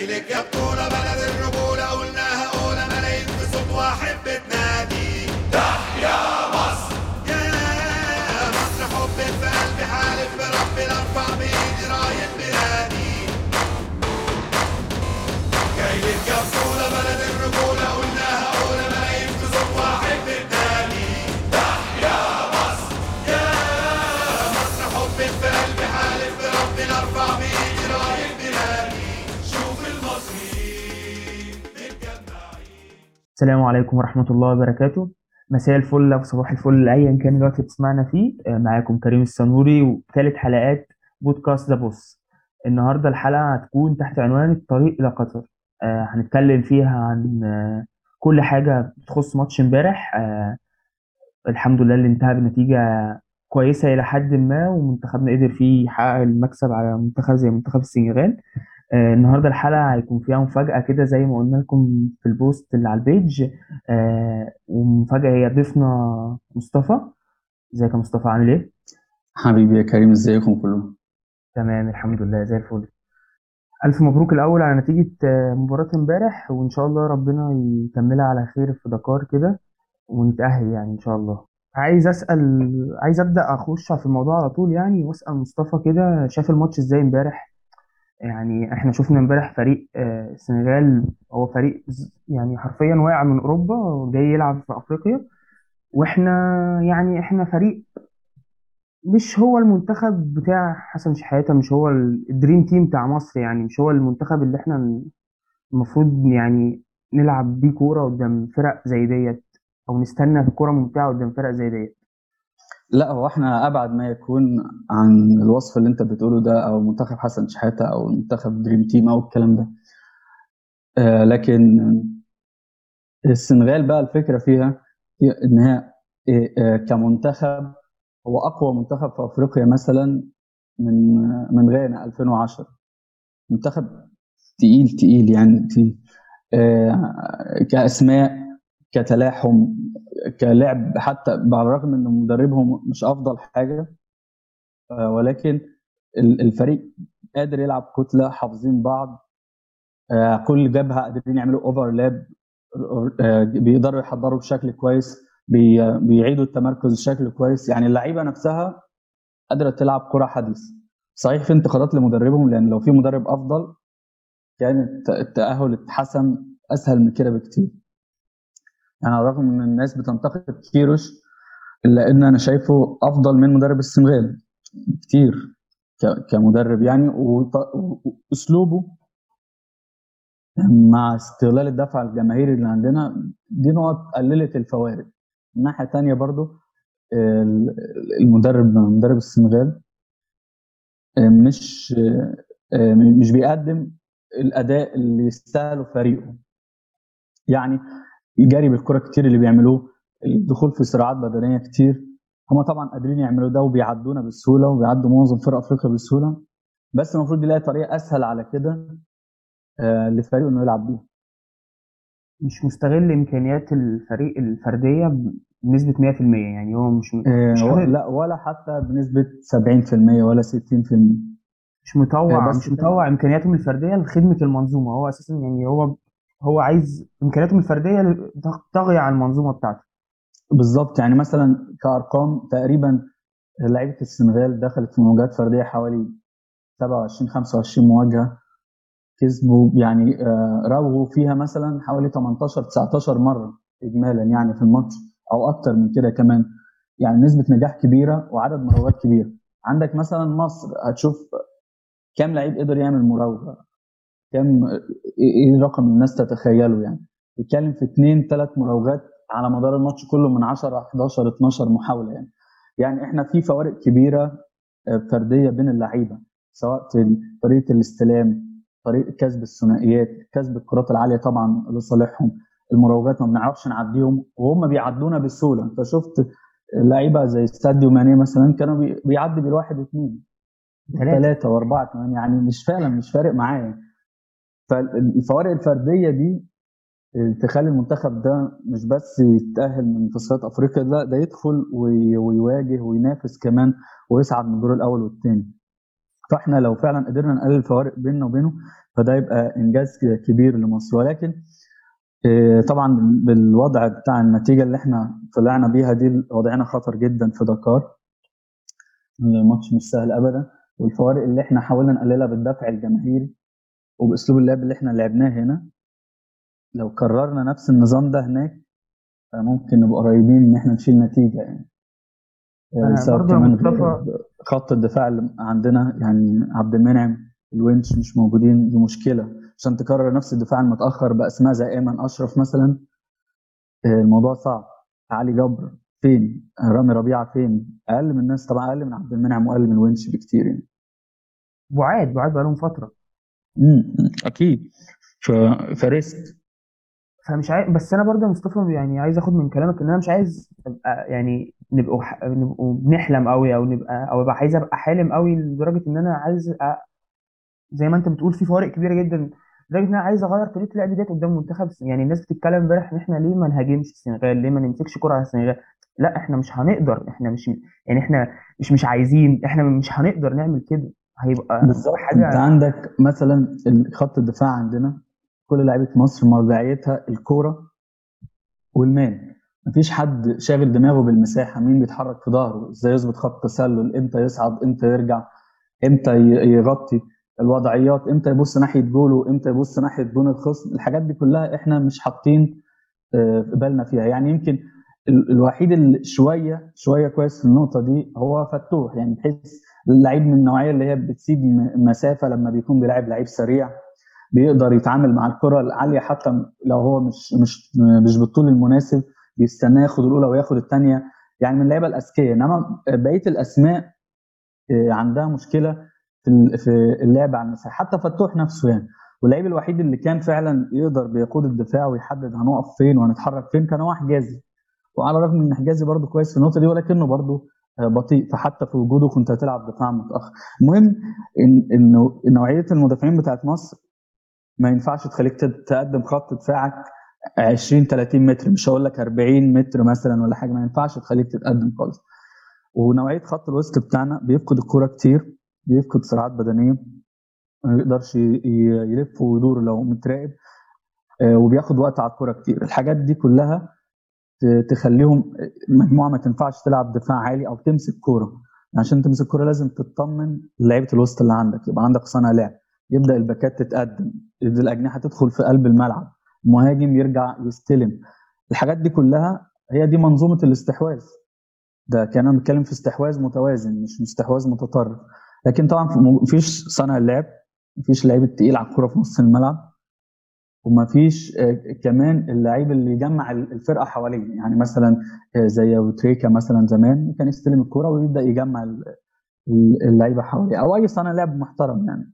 جاي لك يا بطولة السلام عليكم ورحمة الله وبركاته. مساء الفل أو صباح الفل أيا كان الوقت اللي بتسمعنا فيه. آه، معاكم كريم السنوري وثالث حلقات بودكاست ذا بوس. النهاردة الحلقة هتكون تحت عنوان الطريق إلى قطر. آه، هنتكلم فيها عن آه، كل حاجة بتخص ماتش امبارح. الحمد لله اللي انتهى بنتيجة كويسة إلى حد ما ومنتخبنا قدر فيه يحقق المكسب على منتخب زي منتخب السنغال. آه، النهارده الحلقة هيكون فيها مفاجأة كده زي ما قلنا لكم في ال post اللي على ال page. آه، ومفاجأة هي ضيفنا مصطفى. ازيك يا مصطفى؟ عامل إيه؟ حبيبي يا كريم ازيكم كلهم تمام الحمد لله زي الفل. ألف مبروك الأول على نتيجة آه، مباراة امبارح وإن شاء الله ربنا يكملها على خير في دكار كده ونتأهل يعني إن شاء الله. عايز أسأل عايز أبدأ أخش في الموضوع على طول يعني وأسأل مصطفى كده شاف الماتش إزاي امبارح؟ يعني إحنا شفنا امبارح فريق آه، السنغال هو فريق يعني حرفيا واقع من أوروبا جاي يلعب في أفريقيا. وإحنا يعني إحنا فريق مش هو المنتخب بتاع حسن شحاتة مش هو ال- الدريم تيم بتاع مصر يعني مش هو المنتخب اللي إحنا المفروض يعني نلعب بيه كورة قدام فرق زي ديت أو نستنى بكورة ممتعة قدام فرق زي ديت. لا هو إحنا أبعد ما يكون عن الوصف اللي انت بتقوله ده أو منتخب حسن شحاتة أو منتخب دريم تيم أو الكلام ده. آه لكن السنغال بقى الفكرة فيها إن هي آه، كمنتخب هو أقوى منتخب في أفريقيا مثلا من من غانا 2010 منتخب تقيل تقيل يعني تقيل. آه، كأسماء كتلاحم كلعب حتى على الرغم إن مدربهم مش أفضل حاجة آه، ولكن ال- الفريق قادر يلعب كتلة حافظين بعض آه، كل جبهة قادرين يعملوا overlap بيقدروا يحضروا بشكل كويس بي- بيعيدوا التمركز بشكل كويس. يعني اللعيبة نفسها قادرة تلعب كرة حديث. صحيح في انتقادات لمدربهم لأن لو في مدرب أفضل كان الت- التأهل اتحسم أسهل من كده بكتير. يعني على الرغم إن الناس بتنتقد كيروش الا ان أنا شايفه أفضل من مدرب السنغال كتير كمدرب يعني وأسلوبه مع استغلال الدفع الجماهيري اللي عندنا دي نقط قللت الفوارق. من ناحية تانية برضو ال- المدرب مدرب السنغال مش مش بيقدم الأداء اللي يستاهله فريقه. يعني الجري بالكرة كتير اللي بيعملوه الدخول في صراعات بدنية كتير. هم طبعا قادرين يعملوا ده وبيعدونا بسهولة وبيعدوا معظم فرق أفريقيا بسهولة. بس المفروض يلاقي طريقة أسهل على كده آه، لفريقه إنه يلعب بيها مش مستغل إمكانيات الفريق الفردية بنسبة 100% يعني هو مش آه، مش لا ولا حتى بنسبة 70% ولا 60% مش مطوع بس مش مطوع إمكانياتهم الفردية لخدمة المنظومة. هو أساسا يعني هو هو عايز امكانياتهم الفردية تغطي على المنظومة بتاعته. بالظبط. يعني مثلا كأرقام تقريبا لعيبة السنغال دخلت في مواجهات فردية حوالي 27 25 مواجهة. كسبوا يعني آه، راوغوا فيها مثلا حوالي 18 19 مرة اجمالا يعني في الماتش أو أكتر من كده كمان. يعني نسبة نجاح كبيرة وعدد مراوغات كبير عندك مثلا مصر هتشوف كام لعيب قدر يعمل مراوغة؟ كام إيه إيه رقم الناس تتخيله يعني؟ بيتكلم في اثنين ثلاث مراوغات على مدار الماتش كله من 10 11 12 محاولة يعني. يعني إحنا في فوارق كبيرة آه، فردية بين اللعيبة سواء في طريقة الاستلام طريقة كسب الثنائيات كسب الكرات العالية طبعا لصالحهم. المراوغات ما بنعرفش نعديهم وهم بيعدونا بسهولة. أنت شفت لعيبة زي ساديو ماني مثلا كانوا بي- بيعدي بالواحد واثنين. ثلاثة وأربعة كمان. يعني مش فعلا مش فارق معايا. فالفوارق الفردية دي تخلي المنتخب ده مش بس يتأهل من تصفيات أفريقيا لا ده يدخل وي- ويواجه وينافس كمان ويصعد من الدور الأول والثاني فإحنا لو فعلا قدرنا نقلل الفوارق بيننا وبينه فده يبقى إنجاز كبير لمصر. ولكن آه، طبعا بالوضع بتاع النتيجة اللي إحنا طلعنا بيها دي وضعنا خطر جدا في دكار. الماتش مش سهل ابدا. والفوارق اللي إحنا حاولنا نقللها بالدفع الجماهيري وبأسلوب اللعب اللي إحنا لعبناه هنا لو كررنا نفس النظام ده هناك ممكن نبقى قريبين إن إحنا نشيل نتيجة يعني. أنا بسبب كمان مصطفى خط الدفاع اللي عندنا يعني عبد المنعم الونش مش موجودين دي مشكلة. عشان تكرر نفس الدفاع المتأخر بأسماء زي إيمن أشرف مثلا آه، الموضوع صعب. علي جبر فين؟ رامي ربيعة فين؟ أقل من الناس طبعا أقل من عبد المنعم وأقل من الونش بكتير يعني. بعاد بعاد بقالهم فترة. امم أكيد. ف... ف risk. فمش عايز بس أنا برضه يا مصطفى يعني عايز آخد من كلامك إن أنا مش عايز أبقى يعني نبقوا ح... نبقوا بنحلم قوي أو نبقى أو أبقى عايز أبقى حالم قوي لدرجة إن أنا عايز أ... زي ما أنت بتقول في فوارق كبيرة جدا لدرجة إن أنا عايز أغير طريقة اللعب ديت قدام المنتخب يعني الناس بتتكلم امبارح إن إحنا ليه ما نهاجمش السنغال؟ ليه ما نمسكش كرة على السنغال؟ لا إحنا مش هنقدر إحنا مش يعني إحنا مش مش عايزين إحنا مش هنقدر نعمل كده. هيبقى بالظبط. انت حاجة عندك مثلا خط الدفاع عندنا كل لعيبة مصر مرجعيتها الكورة والمان. مفيش حد شاغل دماغه بالمساحة مين بيتحرك في ظهره إزاي يظبط خط تسلل إمتى يصعد إمتى يرجع إمتى يغطي الوضعيات إمتى يبص ناحية جوله إمتى يبص ناحية جون الخصم. الحاجات دي كلها إحنا مش حاطين آه، في بالنا فيها. يعني يمكن ال- الوحيد اللي شوية شوية كويس في النقطة دي هو فتوح. يعني بحيث اللعيب من النوعية اللي هي بتسيب مسافة لما بيكون بيلعب لعيب سريع بيقدر يتعامل مع الكرة العالية حتى لو هو مش مش مش بالطول المناسب بيستناه ياخد الأولى وياخد الثانية يعني من اللعيبة الأذكياء. إنما بقية الأسماء آه، عندها مشكلة في ال- في اللعب على المساحة حتى فتوح نفسه يعني. واللعيب الوحيد اللي كان فعلا يقدر بيقود الدفاع ويحدد هنقف فين وهنتحرك فين كان هو حجازي وعلى الرغم إن حجازي برده كويس في النقطة دي ولكنه برده بطيء. فحتى في وجوده كنت هتلعب دفاع متأخر. المهم ان انه نوعية المدافعين بتاعت مصر ما ينفعش تخليك تقدم خط دفاعك 20 30 متر مش هقول لك 40 متر مثلا ولا حاجة ما ينفعش تخليك تتقدم خالص. ونوعية خط الوسط بتاعنا بيفقد الكورة كتير بيفقد سرعات بدنية ما يقدرش ي- ي- يلف ويدور لو متراقب آه، وبياخد وقت على الكورة كتير. الحاجات دي كلها تخليهم مجموعة ما تنفعش تلعب دفاع عالي أو تمسك كورة. عشان تمسك كورة لازم تطمن لعيبة الوسط اللي عندك يبقى عندك صانع لعب. يبدأ الباكات تتقدم الأجنحة تدخل في قلب الملعب مهاجم يرجع يستلم. الحاجات دي كلها هي دي منظومة الاستحواذ. ده كان أنا بتكلم في استحواذ متوازن مش استحواذ متطرف. لكن طبعا مفيش صانع لعب مفيش لعيب تقيل على الكورة في نص الملعب. ومفيش آه، كمان اللعيب اللي يجمع الفرقة حواليه. يعني مثلا آه، زي تريكا مثلا زمان كان يستلم الكورة ويبدأ يجمع ال- ال- اللعيبة حواليه أو أي صانع لعب محترم يعني.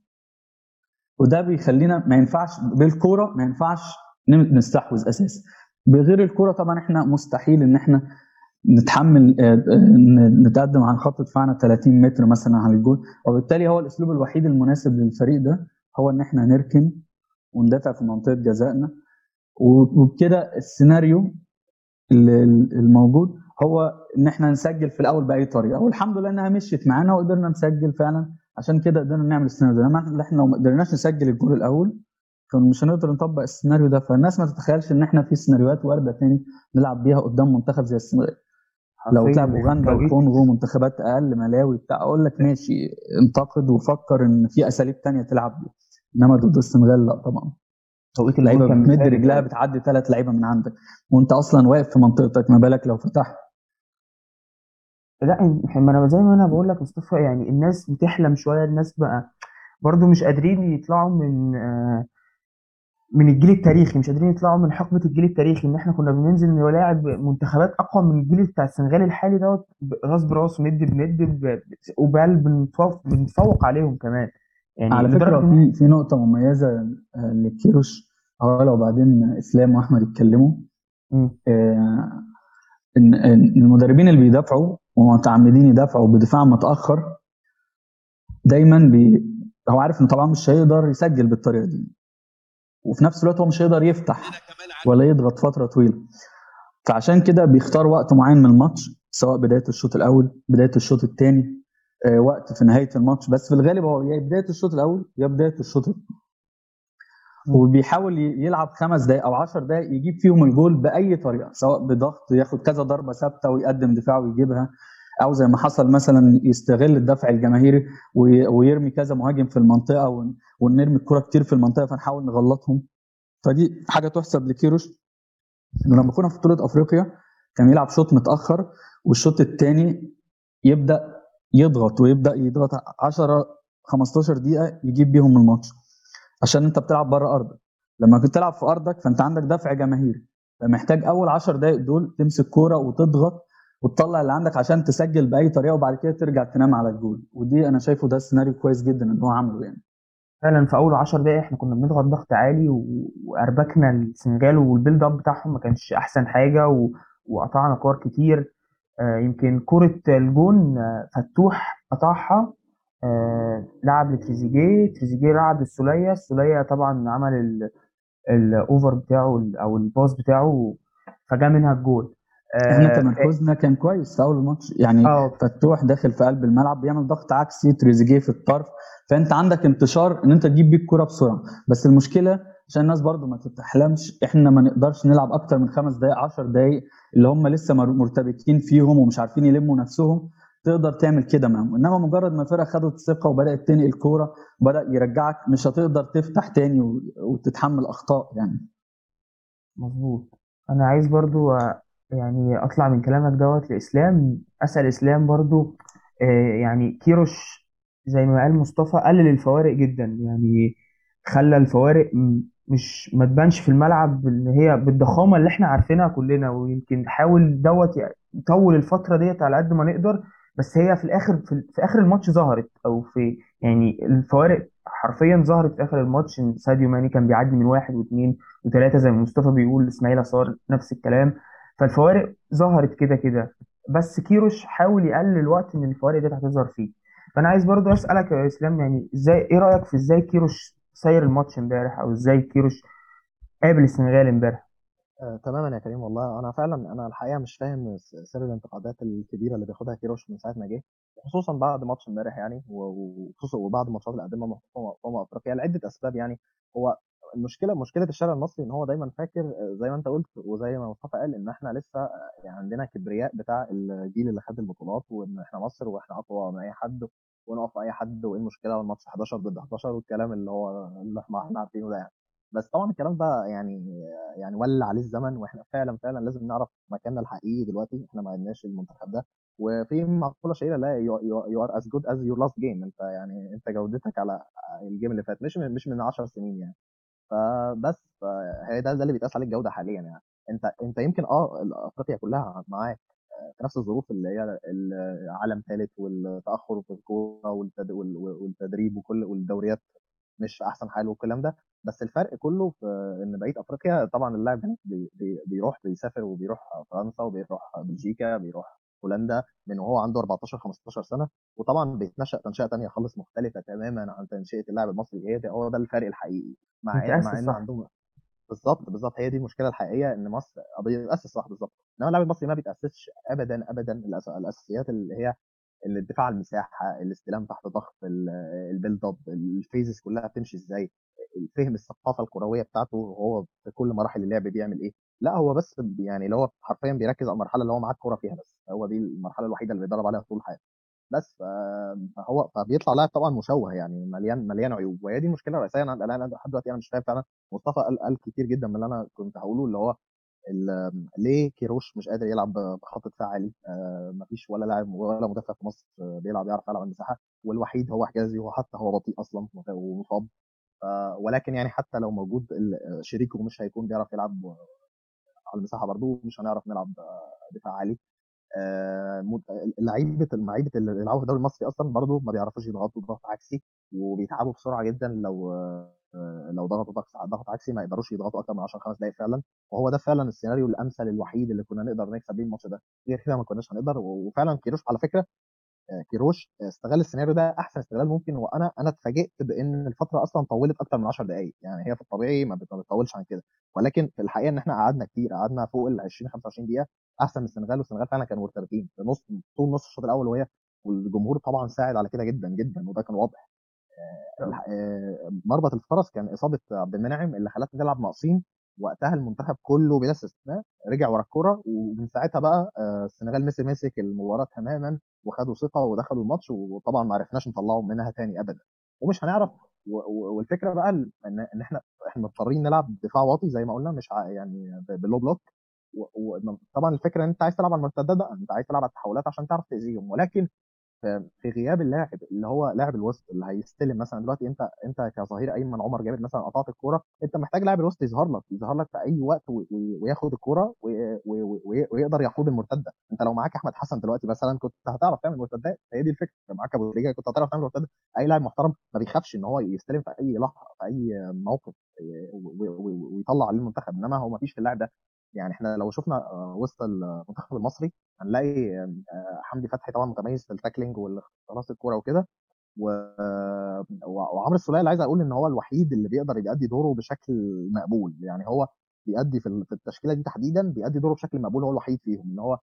وده بيخلينا ما ينفعش بالكورة ما ينفعش نستحوذ أساسا. بغير الكورة طبعا إحنا مستحيل إن إحنا نتحمل آه، نتقدم عن خط دفاعنا 30 متر مثلا على الجول وبالتالي هو الأسلوب الوحيد المناسب للفريق ده هو إن إحنا نركن وندافع في منطقة جزائنا. وبكده السيناريو الموجود هو إن إحنا نسجل في الأول بأي طريقة. والحمد لله إنها مشيت معانا وقدرنا نسجل فعلا. عشان كده قدرنا نعمل السيناريو ده. انما إحنا لو ما قدرناش نسجل الجول الأول كان مش هنقدر نطبق السيناريو ده. فالناس ما تتخيلش إن إحنا في سيناريوهات واردة تاني نلعب بيها قدام منتخب زي السنغال لو تلعب أوغندا توقيت- وكونغو منتخبات أقل ملاوي بتاع أقول لك ماشي انتقد وفكر إن في أساليب تانية تلعب بيها. إنما ضد السنغال لا طبعا توقيت اللعيبة كان بتمد مثالي رجلها. بتعدي ثلاث لعيبة من عندك وأنت أصلا واقف في منطقتك ما بالك لو فتحت لا ما أنا زي ما أنا بقول لك مصطفى يعني الناس بتحلم شوية الناس بقى برضو مش قادرين يطلعوا من آه، من الجيل التاريخي مش قادرين يطلعوا من حقبة الجيل التاريخي إن إحنا كنا بننزل نلاعب منتخبات أقوى من الجيل بتاع السنغال الحالي دوت راس براس ند بند ب- وبال بنتفوق عليهم كمان يعني على فكرة في في نقطة مميزة لكيروش آه لو بعدين إسلام وأحمد يتكلموا مم. آه، إن المدربين اللي بيدافعوا ومتعمدين يدافعوا بدفاع متأخر دايما بي هو عارف إن طبعا مش هيقدر يسجل بالطريقة دي. وفي نفس الوقت هو مش هيقدر يفتح ولا يضغط فترة طويلة. فعشان كده بيختار وقت معين من الماتش سواء بداية الشوط الأول بداية الشوط الثاني. وقت في نهاية الماتش. بس في الغالب هو يا بداية الشوط الأول يا بداية الشوط وبيحاول يلعب خمس دقائق أو 10 دقائق يجيب فيهم الجول بأي طريقة سواء بضغط ياخد كذا ضربة ثابتة ويقدم دفاع ويجيبها أو زي ما حصل مثلا يستغل الدفع الجماهيري وي- ويرمي كذا مهاجم في المنطقة ون- ونرمي الكرة كتير في المنطقة فنحاول نغلطهم. فدي حاجة تحسب لكيروش. إنه لما كنا في بطولة أفريقيا كان يلعب شوط متأخر والشوط الثاني يبدأ يضغط ويبدأ يضغط 10 15 دقيقة يجيب بيهم الماتش. عشان انت بتلعب بره أرضك. لما كنت تلعب في أرضك فانت عندك دفع جماهيري. فمحتاج أول 10 دقائق دول تمسك كورة وتضغط وتطلع اللي عندك عشان تسجل بأي طريقة وبعد كده ترجع تنام على الجول. ودي أنا شايفه ده سيناريو كويس جدا إن هو عمله يعني. فعلا في أول 10 دقايق إحنا كنا بنضغط ضغط عالي وأربكنا السنغال وال build up بتاعهم ما كانش أحسن حاجة و... وقطعنا كور كتير. يمكن كرة الجون آه، فتوح قطعها آه، لعب لتريزيجيه. تريزيجيه لعب للسولية السولية طبعا عمل ال- ال over بتاعه أو ال pass بتاعه فجاء منها الجول آه، إحنا تمركزنا كان كويس في أول الماتش. يعني آه. فتوح داخل في قلب الملعب بيعمل ضغط عكسي تريزيجيه في الطرف. فأنت عندك انتشار إن أنت تجيب بيه الكرة بسرعة. بس المشكلة عشان الناس برضو ما تتحلمش إحنا ما نقدرش نلعب أكتر من خمس دقائق 10 دقائق اللي هم لسه مر- مرتبكين فيهم ومش عارفين يلموا نفسهم تقدر تعمل كده معاهم. إنما مجرد ما الفرقه خدت الثقه وبدأت تنقل كورة بدأ يرجعك مش هتقدر تفتح تاني وتتحمل أخطاء يعني. مظبوط. أنا عايز برضو يعني أطلع من كلامك دوت لإسلام. أسأل إسلام برضو آه، يعني كيروش زي ما قال مصطفى قلل الفوارق جدا. يعني خلى الفوارق مش ما تبانش في الملعب اللي هي بالضخامة اللي إحنا عارفينها كلنا ويمكن حاول دوت يعني يطول الفترة ديت على قد ما نقدر بس هي في الآخر في, في آخر الماتش ظهرت أو في يعني الفوارق حرفيا ظهرت في آخر الماتش إن ساديو ماني كان بيعدي من واحد واثنين وثلاثه زي ما مصطفى بيقول إسماعيل صار نفس الكلام. فالفوارق ظهرت كده كده. بس كيروش حاول يقلل الوقت إن الفوارق دي هتظهر فيه. فأنا عايز برضو أسألك يا إسلام يعني إزاي إيه رأيك في إزاي كيروش سير الماتش امبارح أو إزاي كيروش قابل السنغال امبارح؟ آه، تماما يا كريم والله. أنا فعلا أنا الحقيقة مش فاهم سر الانتقادات الكبيرة اللي بياخدها كيروش من ساعة ما جه خصوصا بعد ماتش امبارح يعني وخصوصا وبعد ماتشات أمم أمم أفريقيا. لعدة أسباب يعني. هو المشكلة مشكلة الشارع المصري إن هو دايما فاكر آه، زي ما أنت قلت وزي ما مصطفى قال إن إحنا لسه آه، يعني عندنا كبرياء بتاع الجيل اللي خد البطولات وإن إحنا مصر وإحنا أقوى من أي حد. ونقف أي حد وإيه المشكلة والماتش 11 ضد 11 والكلام اللي هو اللي إحنا عارفينه ده يعني. بس طبعا الكلام ده يعني يعني ولى عليه الزمن وإحنا فعلا فعلا لازم نعرف مكاننا الحقيقي دلوقتي إحنا ما عندناش المنتخب ده. وفي مقوله شهيره لا you are as good as your last game أنت يعني أنت جودتك على ال game اللي فات مش من مش من 10 سنين يعني. فبس هي ده ده اللي بيتقاس عليه الجودة حاليا يعني. أنت أنت يمكن آه افريقيا كلها معاك. في نفس الظروف اللي هي العالم ثالث والتأخر في الكورة والتد- وال- والتدريب وكل والدوريات مش في أحسن حال والكلام ده. بس الفرق كله في إن بقية أفريقيا طبعا اللاعب هناك بي بي بيروح بيسافر وبيروح فرنسا وبيروح بلجيكا بيروح هولندا من وهو عنده 14 15 سنة. وطبعا بيتنشأ تنشئة تانية خالص مختلفة تماما عن تنشئة اللاعب المصري هي ده هو ده الفرق الحقيقي. مع مع ان. عندهم بالظبط بالظبط هي دي المشكلة الحقيقية إن مصر بيتاسس صح بالظبط إنما اللاعب المصري ما بيتأسسش ابدا ابدا. الأساسيات اللي هي الدفاع على المساحة الاستلام تحت ضغط ال- ال build up ال phases كلها بتمشي إزاي؟ الفهم الثقافة الكروية بتاعته هو في كل مراحل اللعب بيعمل إيه؟ لا هو بس يعني اللي هو حرفيا بيركز على المرحلة اللي هو معاه الكورة فيها بس. هو دي المرحلة الوحيدة اللي بيدرب عليها طول حياته. بس فهو فبيطلع لاعب طبعا مشوه يعني مليان مليان عيوب. وهي دي المشكلة الرئيسية أنا أنا لحد دلوقتي أنا مش فاهم فعلا مصطفى قال قال كتير جدا من اللي أنا كنت هقوله اللي هو ليه كيروش مش قادر يلعب بخط دفاع عالي؟ آه، مفيش ولا لاعب ولا مدافع في مصر بيلعب يعرف يلعب المساحة والوحيد هو حجازي وحتى هو بطيء أصلا ومصاب. آه، ولكن يعني حتى لو موجود شريكه مش هيكون بيعرف يلعب على المساحة برضه مش هنعرف نلعب دفاع عالي. آه، لعيبة اللعيبه اللي بيلعبوا في الدوري المصري أصلا برضه ما بيعرفوش يضغطوا ضغط عكسي وبيتعبوا بسرعة جدا لو آه، لو ضغطوا ضغط عكسي ما يقدروش يضغطوا أكتر من 10 5 دقائق فعلا. وهو ده فعلا السيناريو الأمثل الوحيد اللي كنا نقدر نكسب بيه الماتش ده. غير كده ما كناش هنقدر وفعلا كيروش على فكرة كيروش استغل السيناريو ده أحسن استغلال ممكن. وأنا أنا اتفاجئت بإن الفترة أصلا طولت أكتر من 10 دقائق يعني هي في الطبيعي ما بت- ما بتطولش عن كده. ولكن في الحقيقة إن إحنا قعدنا كتير قعدنا فوق ال 20 25 دقيقة أحسن من السنغال. والسنغال فعلا كانوا مرتبكين في نص طول نص الشوط الأول وهي والجمهور طبعا ساعد على كده جدا جدا. وده كان واضح. آه، مربط الفرس كان إصابة عبد المنعم اللي خلتنا نلعب ناقصين وقتها المنتخب كله بلا استثناء رجع ورا الكورة ومن ساعتها بقى آه، السنغال مسك مسك المباراة تماما وخدوا ثقة ودخلوا الماتش وطبعا ما عرفناش نطلعه منها تاني ابدا. ومش هنعرف والفكرة بقى ان إحنا إحنا مضطرين نلعب دفاع واطي زي ما قلنا مش يعني بال low block وطبعا الفكرة إن أنت عايز تلعب على المرتدات بقى أنت عايز تلعب على التحولات عشان تعرف تأذيهم. ولكن في غياب اللاعب اللي هو لاعب الوسط اللي هيستلم مثلا دلوقتي أنت أنت كظهير أيمن عمر جابر مثلا قطعت الكورة أنت محتاج لاعب الوسط يظهر لك يظهر لك في أي وقت وياخد الكورة ويقدر يخوض المرتدة. أنت لو معاك أحمد حسن دلوقتي مثلا كنت هتعرف تعمل مرتدات هي دي الفكرة. معاك أبو تريكه كنت هتعرف تعمل مرتدة. أي لاعب محترم ما بيخافش إن هو يستلم في أي لحظة في أي موقف ويطلع عليه المنتخب. إنما هو ما فيش في اللاعب ده. يعني إحنا لو شفنا آه، وسط المنتخب المصري هنلاقي آه، حمدي فتحي طبعا متميز في التاكلينج واختلاص الكورة وكده. وعمرو السولية اللي عايز أقول إن هو الوحيد اللي بيقدر يؤدي دوره بشكل مقبول. يعني هو بيأدي في ال- في التشكيلة دي تحديدا بيأدي دوره بشكل مقبول هو الوحيد فيهم. إن هو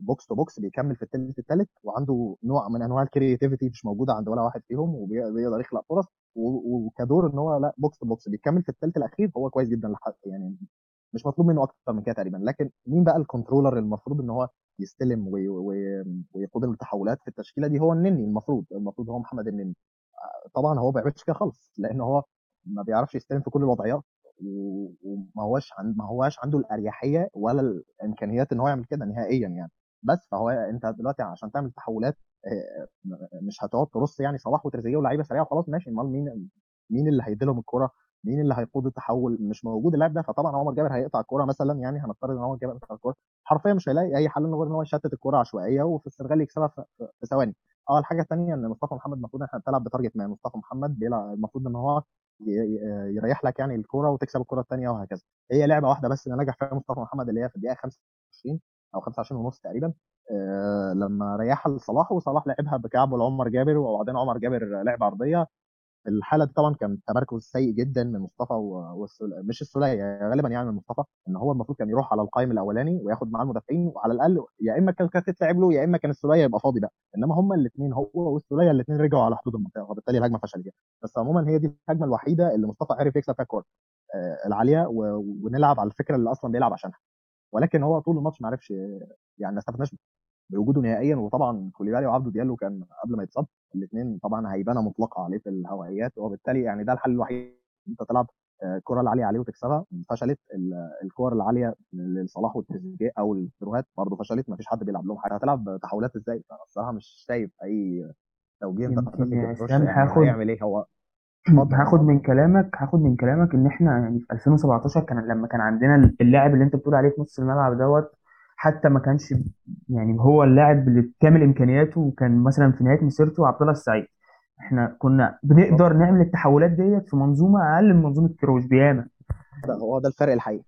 box to box بيكمل في الثالث الثالث وعنده نوع من أنواع ال creativity مش موجودة عند ولا واحد فيهم وبيقدر يخلق فرص. وكدور إن هو لأ box to box بيكمل في الثالث الأخير هو كويس جدا يعني مش مطلوب منه أكتر من كده تقريبا. لكن مين بقى ال controller المفروض إن هو يستلم وي- وي- ويقود التحولات في التشكيلة دي؟ هو النني المفروض المفروض هو محمد النني. طبعا هو ما بيعملش كده خالص لأن هو ما بيعرفش يستلم في كل الوضعيات وما هوش عند ما هوش عنده الأريحية ولا الإمكانيات إن هو يعمل كده نهائيا يعني. بس فهو أنت دلوقتي عشان تعمل تحولات آه، مش هتقعد ترص يعني صلاح وتريزيجيه ولاعيبه سريعة وخلاص ماشي. أمال مين مين اللي هيدي لهم الكوره مين اللي هيقود التحول مش موجود اللاعب ده؟ فطبعا عمر جابر هيقطع الكورة مثلا يعني هنفترض إن عمر جابر هيقطع الكورة. حرفيا مش هيلاقي أي حل غير إن هو يشتت الكورة عشوائية وفي السنغال يكسبها في ثواني. آه الحاجة الثانية إن مصطفى محمد المفروض إحنا بتلعب بتارجت مان مصطفى محمد بيلعب المفروض إن هو يريح لك يعني الكورة وتكسب الكورة الثانية وهكذا. هي لعبة واحدة بس اللي نجح فيها مصطفى محمد اللي هي في الدقيقة 25 أو 25 ونص تقريبا. آه لما ريحها لصلاح وصلاح لعبها بكعبه لعمر جابر وبعدين عمر جابر لعب عرضية. الحالة دي طبعا كان تمركز سيء جدا من مصطفى والسل... مش السوليه غالبا يعني من مصطفى إن هو المفروض كان يروح على القائم الأولاني وياخد معاه المدافعين وعلى الأقل يا إما كان كانت تتلعب له يا إما كان السوليه يبقى فاضي بقى. إنما هما الاثنين هو والسوليه الاثنين رجعوا على حدود المنطقة وبالتالي الهجمة فشلت يعني. بس عموما هي دي الهجمة الوحيدة اللي مصطفى عرف يكسب فيها الكورة آه، العالية و... ونلعب على الفكرة اللي أصلا بيلعب عشانها. ولكن هو طول الماتش ما عرفش يعني ما استفدناش بوجوده نهائيا. وطبعا كوليبالي وعبده ديالو كان قبل ما يتصاب الاثنين طبعا هيبانة مطلقة عليه في الهوائيات. وبالتالي يعني ده الحل الوحيد. انت تلعب آه، الكره العالية عليه وتكسبها. فشلت ال- الكور العالية لصلاح والتريزيجيه أو الثروهات برضه فشلت. ما فيش حد بيلعب لهم حاجة. هتلعب تحولات إزاي؟ فانا الصراحة مش شايف أي توجيه. أنت يعني هاخد هيعمل إيه؟ هو هاخد من كلامك هاخد من كلامك إن إحنا يعني في 2017 كان لما كان عندنا اللاعب اللي أنت بتقول عليه في نص الملعب دوت حتى ما كانش يعني هو اللاعب اللي بكامل إمكانياته وكان مثلا في نهاية مسيرته عبد الله السعيد. إحنا كنا بنقدر نعمل التحولات ديت في منظومة أقل من منظومة كروش بياما. ده هو ده الفرق الحقيقي.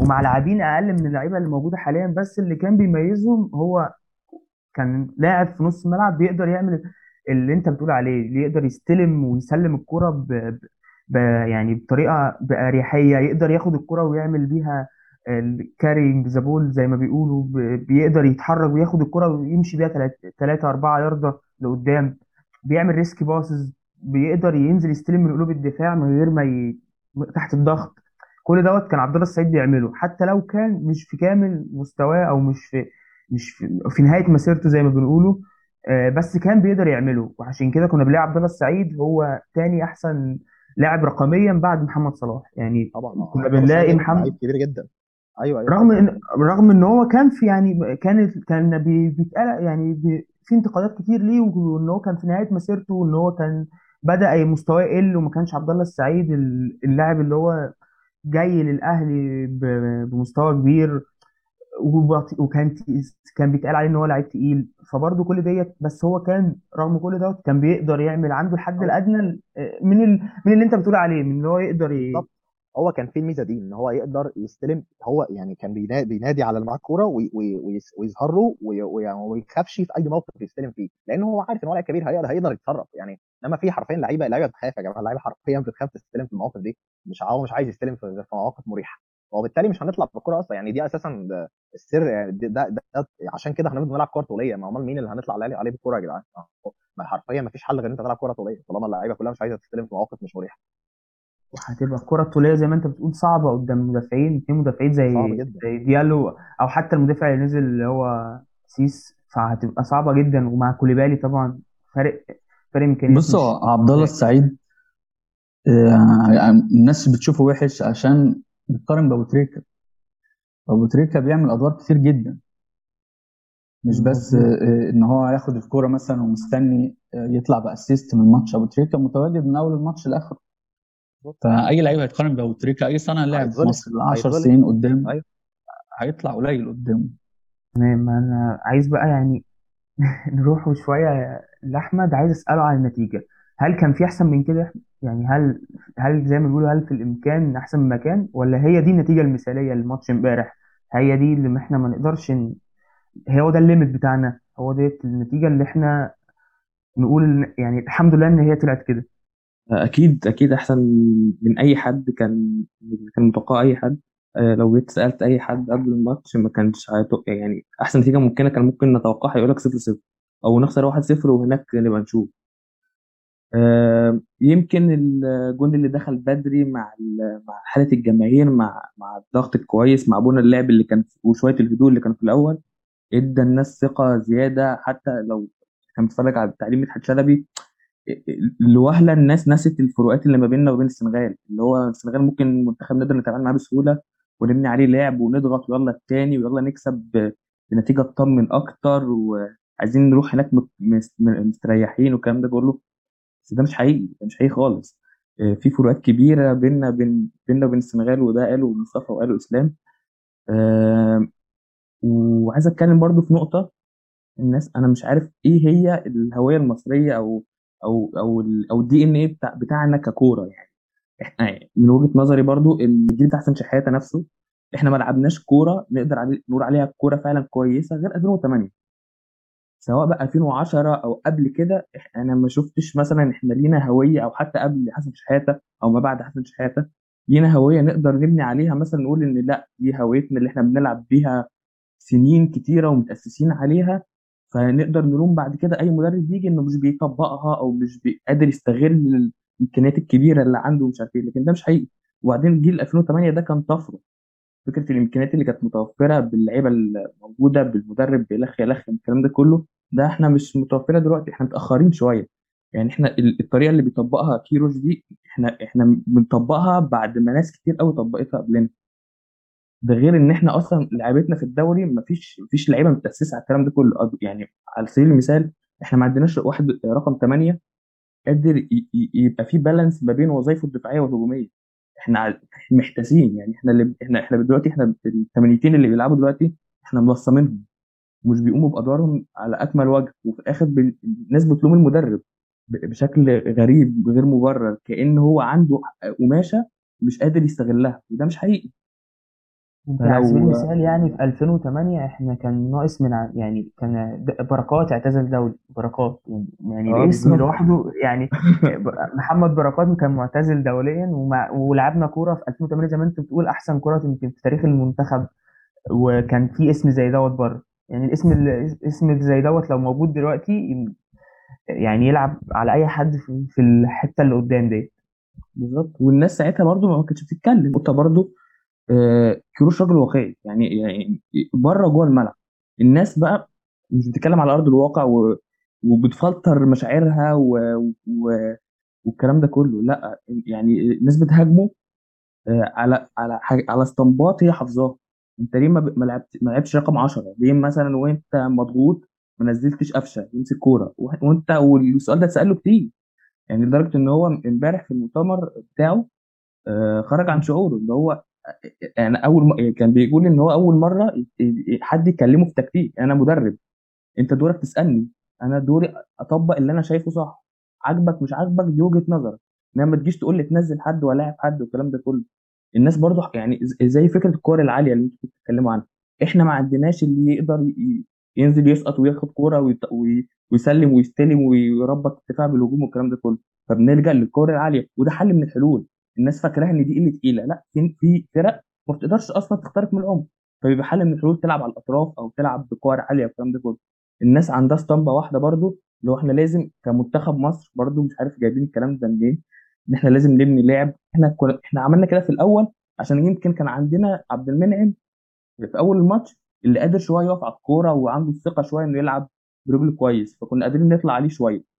ومع لاعبين أقل من اللعيبة اللي موجودة حاليا بس اللي كان بيميزهم هو كان لاعب في نص الملعب بيقدر يعمل اللي أنت بتقول عليه اللي يقدر يستلم ويسلم الكرة ب... ب... يعني بطريقة بأريحية يقدر ياخد الكرة ويعمل بيها ال carrying the ball زي ما بيقولوا ب... بيقدر يتحرك وياخد الكرة ويمشي بيها 3 4 ياردة لقدام. بيعمل risky passes بيقدر ينزل يستلم من قلوب الدفاع من غير ما ي... تحت الضغط. كل دوت كان عبد الله السعيد بيعمله. حتى لو كان مش في كامل مستواه أو مش في مش في, في نهاية مسيرته زي ما بنقوله آه، بس كان بيقدر يعمله. وعشان كده كنا بنلاقي عبد الله السعيد هو تاني أحسن لاعب رقميا بعد محمد صلاح. يعني طبعا كنا بنلاقي محمد لعيب كبير جدا. أيوه أيوه رغم اتفضل إن رغم إن هو كان في يعني كان كان بي- بيتقال يعني بي في انتقادات كتير ليه وإن هو كان في نهاية مسيرته وإن هو كان أي مستواه يقل وما كانش عبد الله السعيد ال- اللاعب اللي هو جاي للأهلي بمستوى كبير وكان كان بيتقال عليه إن هو لعيب تقيل. فبرضه كل ديت بس هو كان رغم كل دوت كان بيقدر يعمل عنده الحد هو الأدنى من ال... من اللي أنت بتقول عليه من اللي هو يقدر ي... هو كان فيه الميزة دي إن هو يقدر يستلم هو يعني كان بينا- بينادي على اللي معاه الكوره ويظهر له وما يخافش في أي موقف يستلم فيه لأن هو عارف إن هو كبير هيقدر هيقدر يتصرف يعني. إنما في حرفيا لعيبة لعيبة بتخاف يا جماعة اللعيبه حرفيا بتخاف تستلم في المواقف دي مش عاوز مش عايز يستلم في مواقف مريحة. وبالتالي مش هنطلع بالكورة أصلا يعني دي أساسا السر يعني ده, ده, ده, عشان كده إحنا بنلعب كورة طولية. ما أمال مين اللي هنطلع عليه عليه بالكورة يا جدعان؟ ما حرفيا ما فيش حل غير أنت تلعب كورة طولية طالما اللعيبة كلها مش عايزة تستلم في مواقف مش مريحة. وهتبقى الكرة الطولية زي ما انت بتقول صعبة قدام مدافعين اتنين مدافعين زي صعب جدا. زي ديالو أو حتى المدافع اللي نزل اللي هو سيس فهتبقى صعبة جدا. ومع كوليبالي طبعا فرق فرق إمكانيات بص مش هو عبد الله السعيد آه، يعني الناس بتشوفه وحش عشان بتقارن بابو تريكة ابو تريكة بيعمل أدوار كتير جدا. مش بس مظبوط. آه، إن هو ياخد الكورة مثلا ومستني آه، يطلع بأسيست من الماتش ابو تريكة متواجد من أول الماتش لآخره. فأي لعيب هيتقارن بأبو تريكة أي صانع لعب في. مصر 10 هيتظلم. سنين قدام أيوة. هيطلع قليل قدامه. تمام ما أنا عايز بقى يعني نروح شوية لأحمد عايز أسأله عن النتيجة. هل كان في أحسن من كده؟ يعني هل هل زي ما بيقولوا هل في الإمكان أحسن من مكان؟ ولا هي دي النتيجة المثالية للماتش امبارح؟ هي دي اللي إحنا ما نقدرش ن... هو ده الليميت بتاعنا. هو دي النتيجة اللي إحنا نقول يعني الحمد لله إن هي طلعت كده. أكيد أكيد أحسن من أي حد كان كان متوقع أي حد. آه، لو جيت سألت أي حد قبل الماتش ما كانش هيتوقع يعني أحسن نتيجة ممكنة كان ممكن نتوقعها يقول لك 0 0 أو نخسر 1 0 وهناك نبقى نشوف. آه، يمكن الجون اللي دخل بدري مع مع حالة الجماهير مع مع الضغط الكويس مع بنى اللعب اللي كان وشوية الهدوء اللي كان في الأول إدى الناس ثقة زيادة. حتى لو كان بيتفرج على تعليم مدحت شلبي لوهلة الناس نست الفروقات اللي ما بيننا وبين السنغال اللي هو السنغال ممكن منتخب نقدر نتعامل معاه بسهولة ونبني عليه لعب ونضغط ويلا التاني ويلا نكسب بنتيجة تطمن أكتر وعايزين نروح هناك مستريحين والكلام ده كله. بس ده مش حقيقي ده مش حقيقي خالص. آه، في فروقات كبيرة بيننا بين بيننا وبين السنغال وده قاله مصطفى وقاله إسلام. وعايز أتكلم برضو في نقطة. الناس أنا مش عارف إيه هي الهوية المصرية أو أو أو أو الدي ان إيه بتاع بتاعنا ككورة يعني. إحنا من وجهة نظري برضو الجيل بتاع حسن شحاتة نفسه. إحنا ما لعبناش كورة نقدر عليه نقول عليها كورة فعلا كويسة غير 2008 سواء بقى 2010 أو قبل كده أنا ما شفتش مثلا إحنا لينا هوية أو حتى قبل حسن شحاتة أو ما بعد حسن شحاتة لينا هوية نقدر نبني عليها مثلا نقول إن لأ دي هويتنا اللي إحنا بنلعب بيها سنين كتيرة ومتأسسين عليها. فنقدر نلوم بعد كده أي مدرب يجي إنه مش بيطبقها أو مش قادر يستغل الإمكانيات الكبيرة اللي عنده ومش عارف إيه لكن ده مش حقيقي. وبعدين جيل 2008 ده كان طفرة. فكرة الإمكانيات اللي كانت متوفرة باللعيبة الموجودة بالمدرب بيلخ يلخ الكلام ده كله ده إحنا مش متوفرة دلوقتي إحنا متأخرين شوية. يعني إحنا ال- الطريقة اللي بيطبقها كيروش دي إحنا إحنا بنطبقها بعد ما ناس كتير قوي طبقتها قبلنا. ده غير إن إحنا أصلا لعيبتنا في الدوري مفيش مفيش لعيبة متأسسة على الكلام ده كله. يعني على سبيل المثال إحنا ما عندناش واحد رقم 8 قادر يبقى في بالانس ما بين وظائفه الدفاعية والهجومية. إحنا محتاسين يعني. إحنا اللي إحنا إحنا دلوقتي إحنا الثمانيتين اللي بيلعبوا دلوقتي إحنا ملصمينهم ومش بيقوموا بأدوارهم على أكمل وجه. وفي الآخر الناس بتلوم المدرب بشكل غريب غير مبرر. كأن هو عنده قماشة مش قادر يستغلها. وده مش حقيقي. انت على فلو- سبيل المثال يعني في 2008 إحنا كان ناقص من ع- يعني كان بركات اعتزل دولي بركات يعني, يعني آه الاسم. لوحده يعني محمد بركات كان معتزل دوليا ومع ولعبنا كورة في 2008 زي ما انت بتقول أحسن كورة يمكن في تاريخ المنتخب. وكان في اسم زي دوت بره يعني الاسم ال- اسم زي دوت لو موجود دلوقتي يعني يلعب على أي حد في الحتة اللي قدام دي بالظبط. والناس ساعتها برضو ما كانتش بتتكلم. انت برضو كيروش راجل واقعي. يعني يعني بره جوه الملعب. الناس بقى مش بتتكلم على أرض الواقع و... وبتفلتر مشاعرها و... و... والكلام ده كله. لأ يعني الناس بتهاجمه آه، على على حاجة على استنباط هي حافظاها. أنت ليه ما, ب... ما لعبت ما لعبتش رقم 10 ليه مثلا وأنت مضغوط ما نزلتش قفشة؟ يمسك كورة. و... وأنت والسؤال ده اتسال كتير. يعني لدرجة إن هو امبارح في المؤتمر بتاعه آه، خرج عن شعوره. اللي هو يعني أول م... كان بيقول إن هو أول مرة حد يكلمه في تكتيك. أنا مدرب. أنت دورك تسألني. أنا دوري أطبق اللي أنا شايفه صح. عاجبك مش عاجبك دي وجهة نظرك. إنما ما تجيش تقول لي تنزل حد ولا لاعب حد والكلام ده كله. الناس برضو يعني زي فكرة الكور العالية اللي أنتوا بتتكلموا عنها؟ إحنا ما عندناش اللي يقدر ينزل يسقط وياخد كورة ويسلم ويستلم ويربط الدفاع بالهجوم والكلام ده كله. فبنلجا للكور العالية. وده حل من الحلول. الناس فاكراها إن دي قلة تقيله لأ في فرق ما بتقدرش أصلا تخترق من العمق فبيبقى حل من الحلول تلعب على الأطراف أو تلعب بكور عالية والكلام ده كله. الناس عندها اسطمبة واحدة برضو اللي هو إحنا لازم كمنتخب مصر برضو مش عارف جايبين الكلام ده منين إن إحنا لازم نبني لعب إحنا كل... إحنا عملنا كده في الأول عشان يمكن كان عندنا عبد المنعم في أول الماتش اللي قادر شوية يقف على الكورة وعنده الثقة شوية إنه يلعب برجله كويس فكنا قادرين نطلع عليه شوية.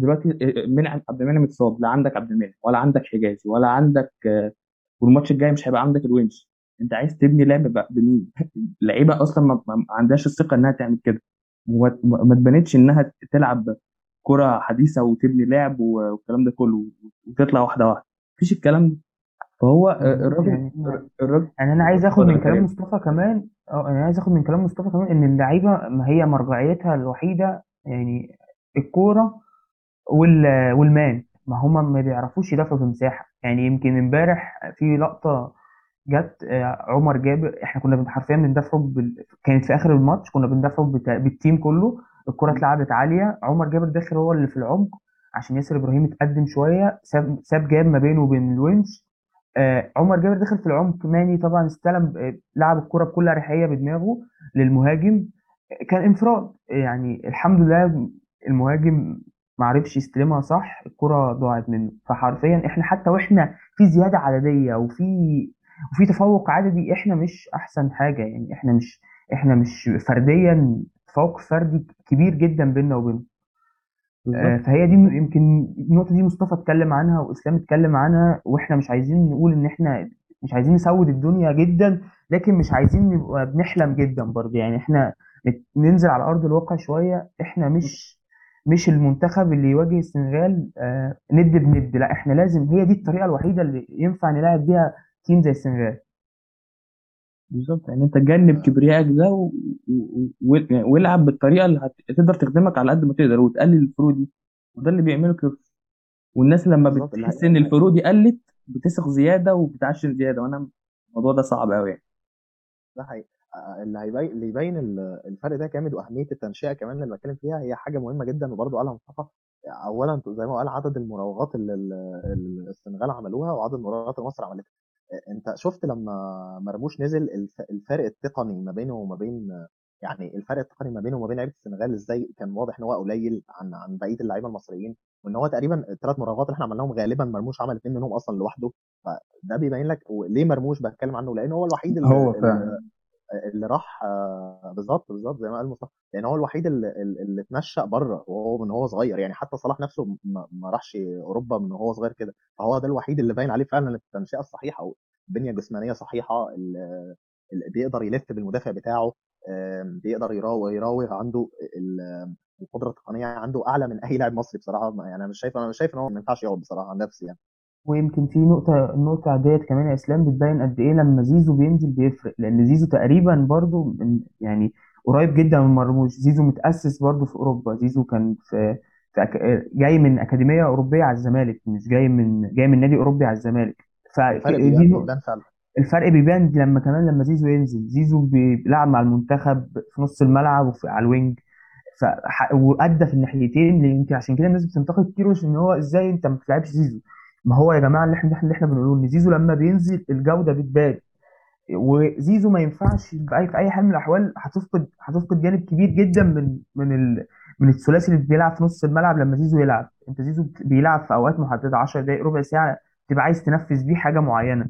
دلوقتي منعم عبد المنعم اتصاب لا عندك عبد المنعم ولا عندك حجازي ولا عندك آه، والماتش الجاي مش هيبقى عندك الونش انت عايز تبني لعب بقى بمين؟ اللعيبه أصلا ما ما عندهاش الثقة إنها تعمل كده. وما ما اتبنتش إنها تلعب كرة حديثة وتبني لعب والكلام ده كله وتطلع واحدة واحدة. مفيش الكلام ده. فهو آه، الراجل يعني الراجل يعني أنا عايز آخد من كلام كريم. مصطفى كمان آه أنا عايز آخد من كلام مصطفى كمان إن اللعيبة ما هي مرجعيتها الوحيدة يعني الكورة وال والمان ما هما ما بيعرفوش يدافعوا بمساحة. يعني يمكن امبارح في لقطة جت آه، عمر جابر. إحنا كنا حرفيا بندافعوا بال... كانت في آخر الماتش كنا بندافعوا بتا... بالتيم كله. الكرة اتلعبت عالية. عمر جابر داخل هو اللي في العمق عشان ياسر إبراهيم اتقدم شوية. ساب ساب جاب ما بينه وبين الونش. آه عمر جابر دخل في العمق. ماني طبعا استلم آه، لعب الكرة بكل أريحية بدماغه للمهاجم. آه، كان انفراد. يعني الحمد لله المهاجم ما عرفش يستلمها صح الكرة ضاعت منه. فحرفيا إحنا حتى وإحنا في زيادة عددية وفي وفي تفوق عددي إحنا مش أحسن حاجة. يعني إحنا مش إحنا مش فرديا تفوق فردي كبير جدا بيننا وبينهم آه، فهي دي يمكن النقطة دي مصطفى اتكلم عنها وإسلام اتكلم عنها وإحنا مش عايزين نقول إن إحنا مش عايزين نسود الدنيا جدا لكن مش عايزين نبقى بنحلم جدا برضه. يعني إحنا نت- ننزل على أرض الواقع شوية إحنا مش مش المنتخب اللي يواجه السنغال آه، ند بند. لا إحنا لازم هي دي الطريقة الوحيدة اللي ينفع نلاعب بيها تيم زي السنغال. بالظبط. يعني أنت جنب كبريائك ده و... و... و... والعب بالطريقة اللي هتقدر تخدمك على قد ما تقدر وتقلل الفروق دي. وده اللي بيعمله كيرس والناس لما بالظبط. بتحس إن الفروق دي قلت بتثق زيادة وبتعشم زيادة. وأنا الموضوع ده صعب قوي يعني. ده حقيقي. آه، اللي هيبين اللي يبين ال- الفرق ده جامد وأهمية التنشئة كمان اللي بتكلم فيها هي حاجة مهمة جدا وبرضه قالها مصطفى. اولا زي ما قال عدد المراوغات اللي ال- ال- السنغال عملوها وعدد المراوغات اللي مصر عملتها. أنت شفت لما مرموش نزل الف- الفرق التقني ما بينه وما بين يعني الفرق التقني ما بينه وما بين لعيبة السنغال إزاي كان واضح إن هو قليل عن عن بقية اللعيبة المصريين وإن هو تقريبا الثلاث مراوغات اللي إحنا عملناهم غالبا مرموش عمل اثنين منهم أصلا لوحده. فده بيبين لك ليه مرموش بتكلم عنه لأن هو الوحيد اللي, هو فعلا. اللي راح آه، بالظبط بالظبط زي ما قال مصطفى. لأن هو الوحيد اللي, اللي اتنشأ بره وهو من هو صغير. يعني حتى صلاح نفسه ما, راحش أوروبا من وهو صغير كده. فهو ده الوحيد اللي باين عليه فعلا التنشئه الصحيحة أو البنيه الجسمانيه صحيحة اللي بيقدر يلف بالمدافع بتاعه بيقدر يراوغ يراوغ عنده ال- القدرة التقنية عنده أعلى من أي لاعب مصري بصراحة. يعني أنا مش شايف أنا مش شايف إن هو ما ينفعش يقعد بصراحة عن نفسي يعني. ويمكن في نقطة النقطة ديت كمان يا إسلام بتبين قد إيه لما زيزو بينزل بيفرق لأن زيزو تقريبا برضو من يعني قريب جدا من مرموش زيزو متأسس برضو في أوروبا زيزو كان في, في أك... جاي من أكاديمية أوروبية على الزمالك مش جاي من جاي من نادي أوروبي على الزمالك. الفرق فدي بيبان نقطة بيبان فعلا. الفرق بيبان لما كمان لما زيزو ينزل زيزو بيلعب مع المنتخب في نص الملعب وفي على ال wing. ف وأدى في الناحيتين يمكن عشان كده الناس بتنتقد كيروش إن هو إزاي أنت ما بتلعبش زيزو. ما هو يا جماعة اللي إحنا اللي إحنا بنقوله إن زيزو لما بينزل الجودة بتبان. وزيزو ما ينفعش في أي حال من الأحوال هتفقد هتفقد جانب كبير جدا من من ال من الثلاثي اللي بيلعب في نص الملعب لما زيزو يلعب. أنت زيزو بيلعب في أوقات محددة 10 دقائق ربع ساعة تبقى عايز تنفذ بيه حاجة معينة.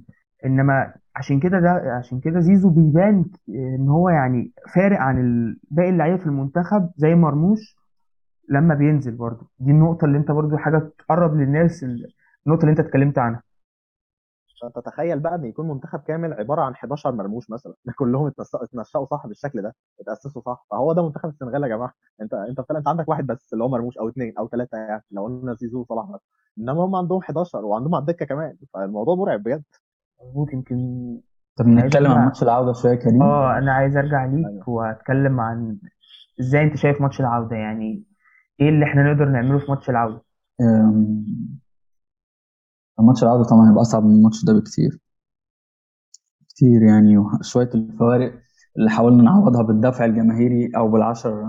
إنما عشان كده ده عشان كده زيزو بيبان إن هو يعني فارق عن باقي اللعيبة في المنتخب زي مرموش لما بينزل برضه. دي النقطة اللي أنت برضه حاجة تقرب للناس ال- النقطة اللي انت اتكلمت عنها. فأنت تخيل بقى إن يكون منتخب كامل عبارة عن 11 مرموش مثلا. كلهم اتنشأوا صح بالشكل ده اتأسسوا صح. فهو ده منتخب السنغال يا جماعة. أنت أنت أنت عندك واحد بس اللي هو مرموش أو اثنين أو ثلاثة يعني لو قلنا زيزو وصلاح مثلا. إنما هم عندهم 11 وعندهم على الدكة كمان. فالموضوع مرعب بجد. مظبوط يمكن طب عايز نتكلم عن ماتش العودة شوية يا كريم. آه أنا عايز أرجع ليك أيوه. وأتكلم عن إزاي أنت شايف ماتش العودة. يعني إيه اللي إحنا نقدر نعمله في ماتش العودة؟ أم، ماتش العودة طبعا هيبقى أصعب من الماتش ده بكتير. كتير يعني وشوية الفوارق اللي حاولنا نعوضها بالدفع الجماهيري أو بالعشر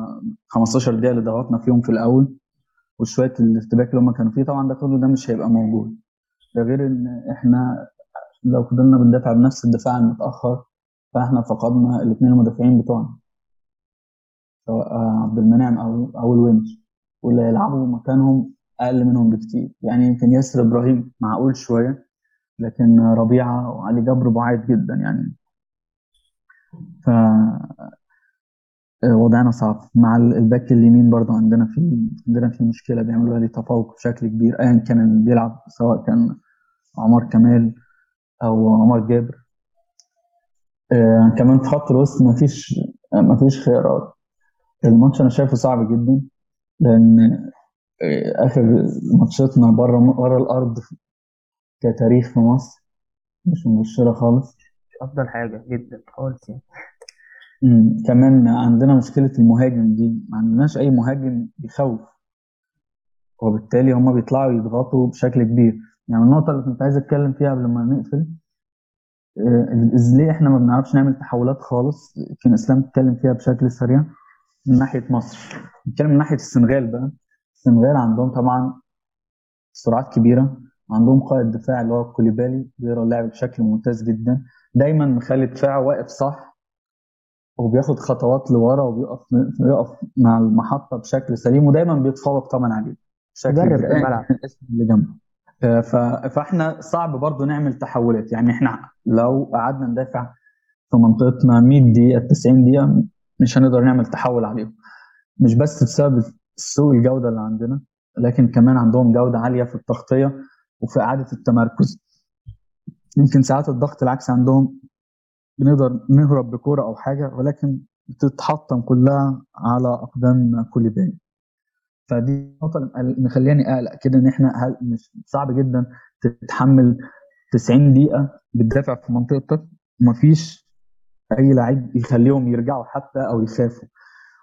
15 دقيقة اللي ضغطنا فيهم في الأول وشوية الارتباك اللي هما كانوا فيه طبعا ده كله ده مش هيبقى موجود. ده غير إن إحنا لو فضلنا بندافع بنفس الدفاع المتأخر فإحنا فقدنا الاثنين المدافعين بتوعنا سواء عبد المنعم أو أو الونش واللي هيلعبوا مكانهم أقل منهم بكتير. يعني يمكن ياسر إبراهيم معقول شوية لكن ربيعة وعلي جبر بعيد جدا يعني. ف آه، وضعنا صعب. مع ال- الباك اليمين برضه عندنا في عندنا في مشكلة بيعملوا عليه تفوق بشكل كبير ايا كان اللي بيلعب سواء كان عمر كمال أو عمر جابر. آه، كمان في خط الوسط مفيش مفيش خيارات. الماتش أنا شايفه صعب جدا لأن آخر ماتشاتنا بره بره الأرض كتاريخ في مصر. مش مبشرة خالص. مش أفضل حاجة جدا خالص يعني. كمان عندنا مشكلة المهاجم دي. ما عندناش أي مهاجم يخوف وبالتالي هما بيطلعوا يضغطوا بشكل كبير. يعني النقطة اللي كنت عايز أتكلم فيها قبل ما نقفل آه، ليه إحنا ما بنعرفش نعمل تحولات خالص؟ كان اسلام اتكلم فيها بشكل سريع من ناحية مصر. نتكلم من ناحية السنغال بقى. السنغال عندهم طبعا سرعات كبيرة عندهم قائد دفاع اللي هو كوليبالي بيقرأ اللعب بشكل ممتاز جدا. دايما مخلي الدفاع واقف صح وبياخد خطوات لورا وبيقف بيقف مع المحطة بشكل سليم ودايما بيتفوق طبعا عليه بشكل مدرب الملعب. اسم اللي جنبه. فاحنا صعب برضو نعمل تحولات. يعني إحنا لو قعدنا ندافع في منطقتنا 100 دقيقة 90 دقيقة مش هنقدر نعمل تحول عليهم. مش بس بسبب سوء الجودة اللي عندنا لكن كمان عندهم جودة عالية في التغطية وفي إعادة التمركز. يمكن ساعات الضغط العكس عندهم بنقدر نهرب بكورة أو حاجة ولكن بتتحطم كلها على أقدام كوليبالي فدي النقطه اللي مخلياني اقلق كده إن إحنا هل مش صعب جدا تتحمل 90 دقيقة بتدافع في منطقتك ومفيش أي لعيب يخليهم يرجعوا حتى أو يخافوا.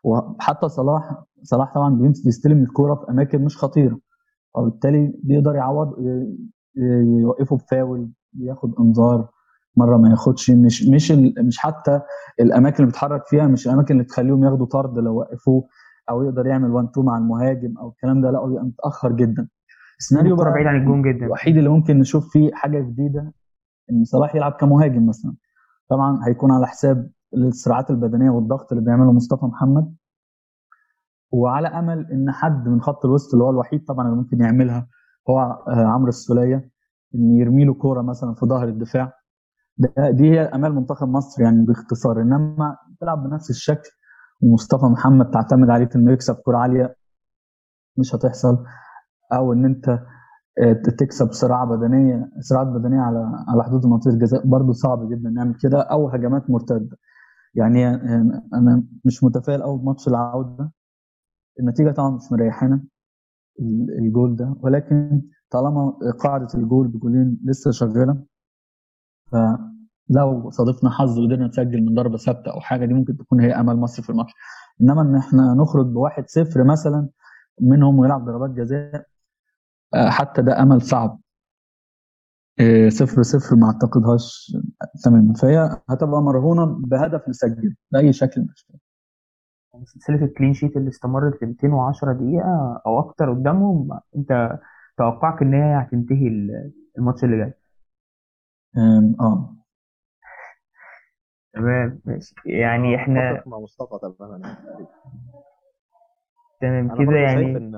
وحتى صلاح صلاح طبعا بيمس- بيستلم الكورة في أماكن مش خطيرة. وبالتالي بيقدر يعوض يوقفه بفاول ياخد إنذار مرة ما ياخدش. مش مش مش حتى الأماكن اللي بيتحرك فيها مش الأماكن اللي تخليهم ياخدوا طرد لو وقفوه أو يقدر يعمل 1 2 مع المهاجم أو الكلام ده. لا هو بيبقى متأخر جدا. السيناريو بقى بعيد عن الجون جدا. الوحيد اللي ممكن نشوف فيه حاجة جديدة إن صلاح يلعب كمهاجم مثلا. طبعا هيكون على حساب الصراعات البدنية والضغط اللي بيعمله مصطفى محمد. وعلى أمل إن حد من خط الوسط اللي هو الوحيد طبعا اللي ممكن يعملها هو آه، عمرو السولية إن يرمي له كورة مثلا في ظهر الدفاع. ده دي هي أمال منتخب مصر يعني باختصار. إنما تلعب بنفس الشكل ومصطفى محمد تعتمد عليه في إنه يكسب كوره عالية مش هتحصل. أو إن أنت آه، تكسب صراع بدنية صراعات بدنية على على حدود منطقة الجزاء. برضه صعب جدا نعمل كده أو هجمات مرتدة. يعني آه، أنا مش متفائل قوي بماتش العودة. النتيجة طبعا مش مريحانا ال- الجول ده. ولكن طالما قاعدة الجول بجولين لسه شغالة فلو صادفنا حظ وقدرنا نسجل من ضربة ثابتة أو حاجة دي ممكن تكون هي أمل مصر في الماتش. إنما إن إحنا نخرج بواحد صفر مثلا منهم ويلعب ضربات جزاء آه، حتى ده أمل صعب. آه، صفر صفر ما أعتقدهاش تماما. فهي هتبقى مرهونة بهدف نسجل بأي شكل من الأشكال. يعني سلسلة الكلين شيت اللي استمرت ل 210 دقيقة أو أكتر قدامهم أنت توقعك إن هي هتنتهي ال- الماتش اللي جاي. آه. تمام ماشي. يعني إحنا متفق مع مصطفى تماما. يعني. تمام أنا كده برضو شايف يعني ان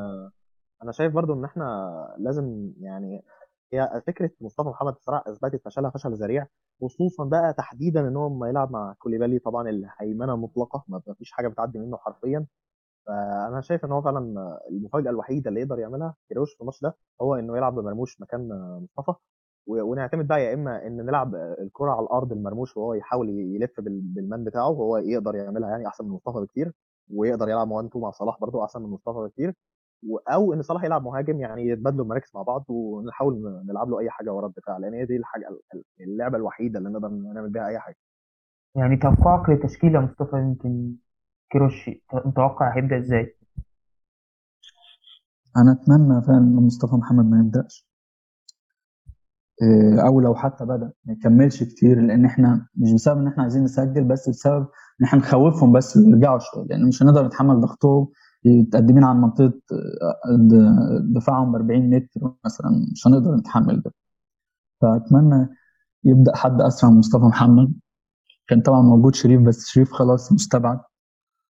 أنا شايف برضو إن إحنا لازم يعني هي فكرة مصطفى محمد بصراحه اثبتت فشلها فشل ذريع خصوصا بقى تحديدا إن هو لما يلعب مع كوليبالي طبعا الهيمنة مطلقة ما فيش حاجة بتعدي منه حرفيا. فأنا شايف إن هو فعلا المفاجأة الوحيدة اللي يقدر يعملها كيروش في الماتش ده هو إنه يلعب بمرموش مكان مصطفى. ونعتمد بقى يا إما إن نلعب الكرة على الأرض المرموش وهو يحاول يلف بال- بالمان بتاعه وهو يقدر يعملها يعني أحسن من مصطفى بكتير ويقدر يلعب 1 2 مع صلاح برضه أحسن من مصطفى بكتير. أو إن صلاح يلعب مهاجم يعني يتبادلوا المراكز مع بعض ونحاول نلعب له أي حاجة ورا الدفاع لأن هي دي الحاجة ال- اللعبة الوحيدة اللي نقدر نعمل بيها أي حاجة يعني توقعك لتشكيلة مصطفى يمكن كيروش متوقع هيبدأ إزاي؟ أنا أتمنى فعلا إن مصطفى محمد ما يبدأش إيه، أو لو حتى بدأ ما يكملش كتير لأن إحنا مش بسبب إن إحنا عايزين نسجل بس بسبب إن إحنا نخوفهم بس ويرجعوا شوية لأن مش هنقدر نتحمل ضغطهم متقدمين عن منطقه د- دفاعهم ب 40 متر مثلا مش هنقدر نتحمل ده. فأتمنى يبدأ حد أسرع من مصطفى محمد. كان طبعا موجود شريف بس شريف خلاص مستبعد.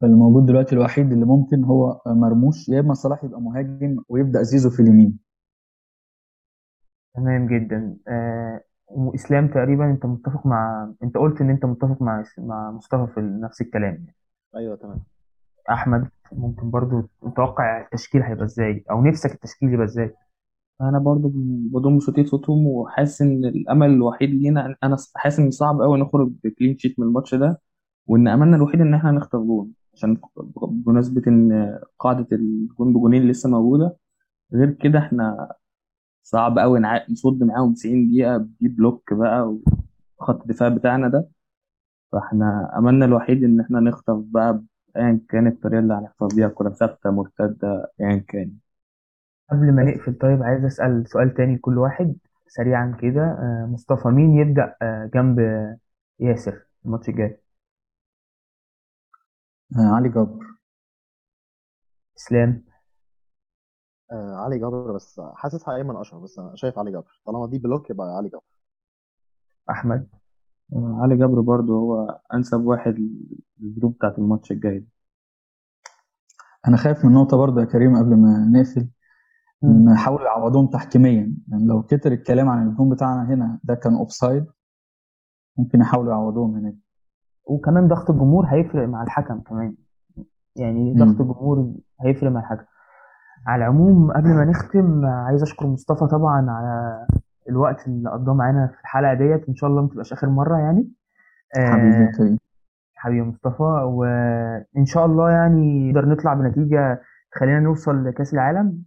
فالموجود دلوقتي الوحيد اللي ممكن هو مرموش. يا إما صلاح يبقى مهاجم ويبدأ زيزو في اليمين. تمام جدا. آه وإسلام تقريبا أنت متفق مع أنت قلت إن أنت متفق مع مع مصطفى في نفس الكلام. يعني. أيوه تمام. أحمد؟ ممكن برضو تتوقع التشكيل هيبقى إزاي؟ أو نفسك التشكيل يبقى إزاي؟ أنا برضو بضم صوتي صوتهم وحاسس إن الأمل الوحيد لينا أنا حاسس إن صعب قوي نخرج بكلين شيت من الماتش ده وإن أملنا الوحيد إن إحنا نخطف جول عشان بمناسبة إن قاعدة الجون بجونين لسه موجودة غير كده إحنا صعب قوي نصد معاهم 90 دقيقة بدي بلوك بقى وخط الدفاع بتاعنا ده فإحنا أملنا الوحيد إن إحنا نخطف بقى ايا كانت الطريقة اللي هنحفظ بيها كرة ثابتة مرتدة ايا كان. قبل ما نقفل طيب عايز أسأل سؤال تاني لكل واحد سريعا كده. آه، مصطفى مين يبدأ آه، جنب ياسر الماتش الجاي؟ آه، علي جبر. إسلام. آه علي جبر بس حاسسها أيمن أشرف بس أنا شايف علي جبر. طالما deep block يبقى علي جبر. أحمد. علي جبر برضو هو أنسب واحد للظروف بتاعت الماتش الجاي ده. أنا خايف من نقطة برضه يا كريم قبل ما نقفل إن حاولوا يعوضوهم تحكيميا. يعني لو كتر الكلام عن الجون بتاعنا هنا ده كان offside ممكن يحاولوا يعوضوهم هناك. وكمان ضغط الجمهور هيفرق مع الحكم كمان. يعني ضغط الجمهور هيفرق مع الحكم. على العموم قبل ما نختم عايز أشكر مصطفى طبعا على الوقت اللي قضاه معانا في الحلقة ديت إن شاء الله ما تبقاش آخر مرة يعني. حبيبي يا كريم. حبيبي مصطفى. وإن شاء الله يعني نقدر نطلع بنتيجة تخلينا نوصل لكأس العالم.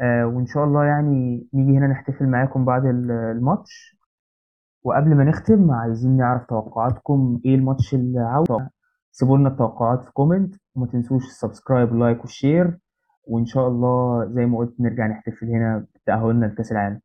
آه وإن شاء الله يعني نيجي هنا نحتفل معاكم بعد الماتش. وقبل ما نختم عايزين نعرف توقعاتكم. إيه الماتش اللي عاوز سيبوا لنا التوقعات في comment وما تنسوش ال subscribe وال like وال share وإن شاء الله زي ما قلت نرجع نحتفل هنا بتأهلنا لكأس العالم.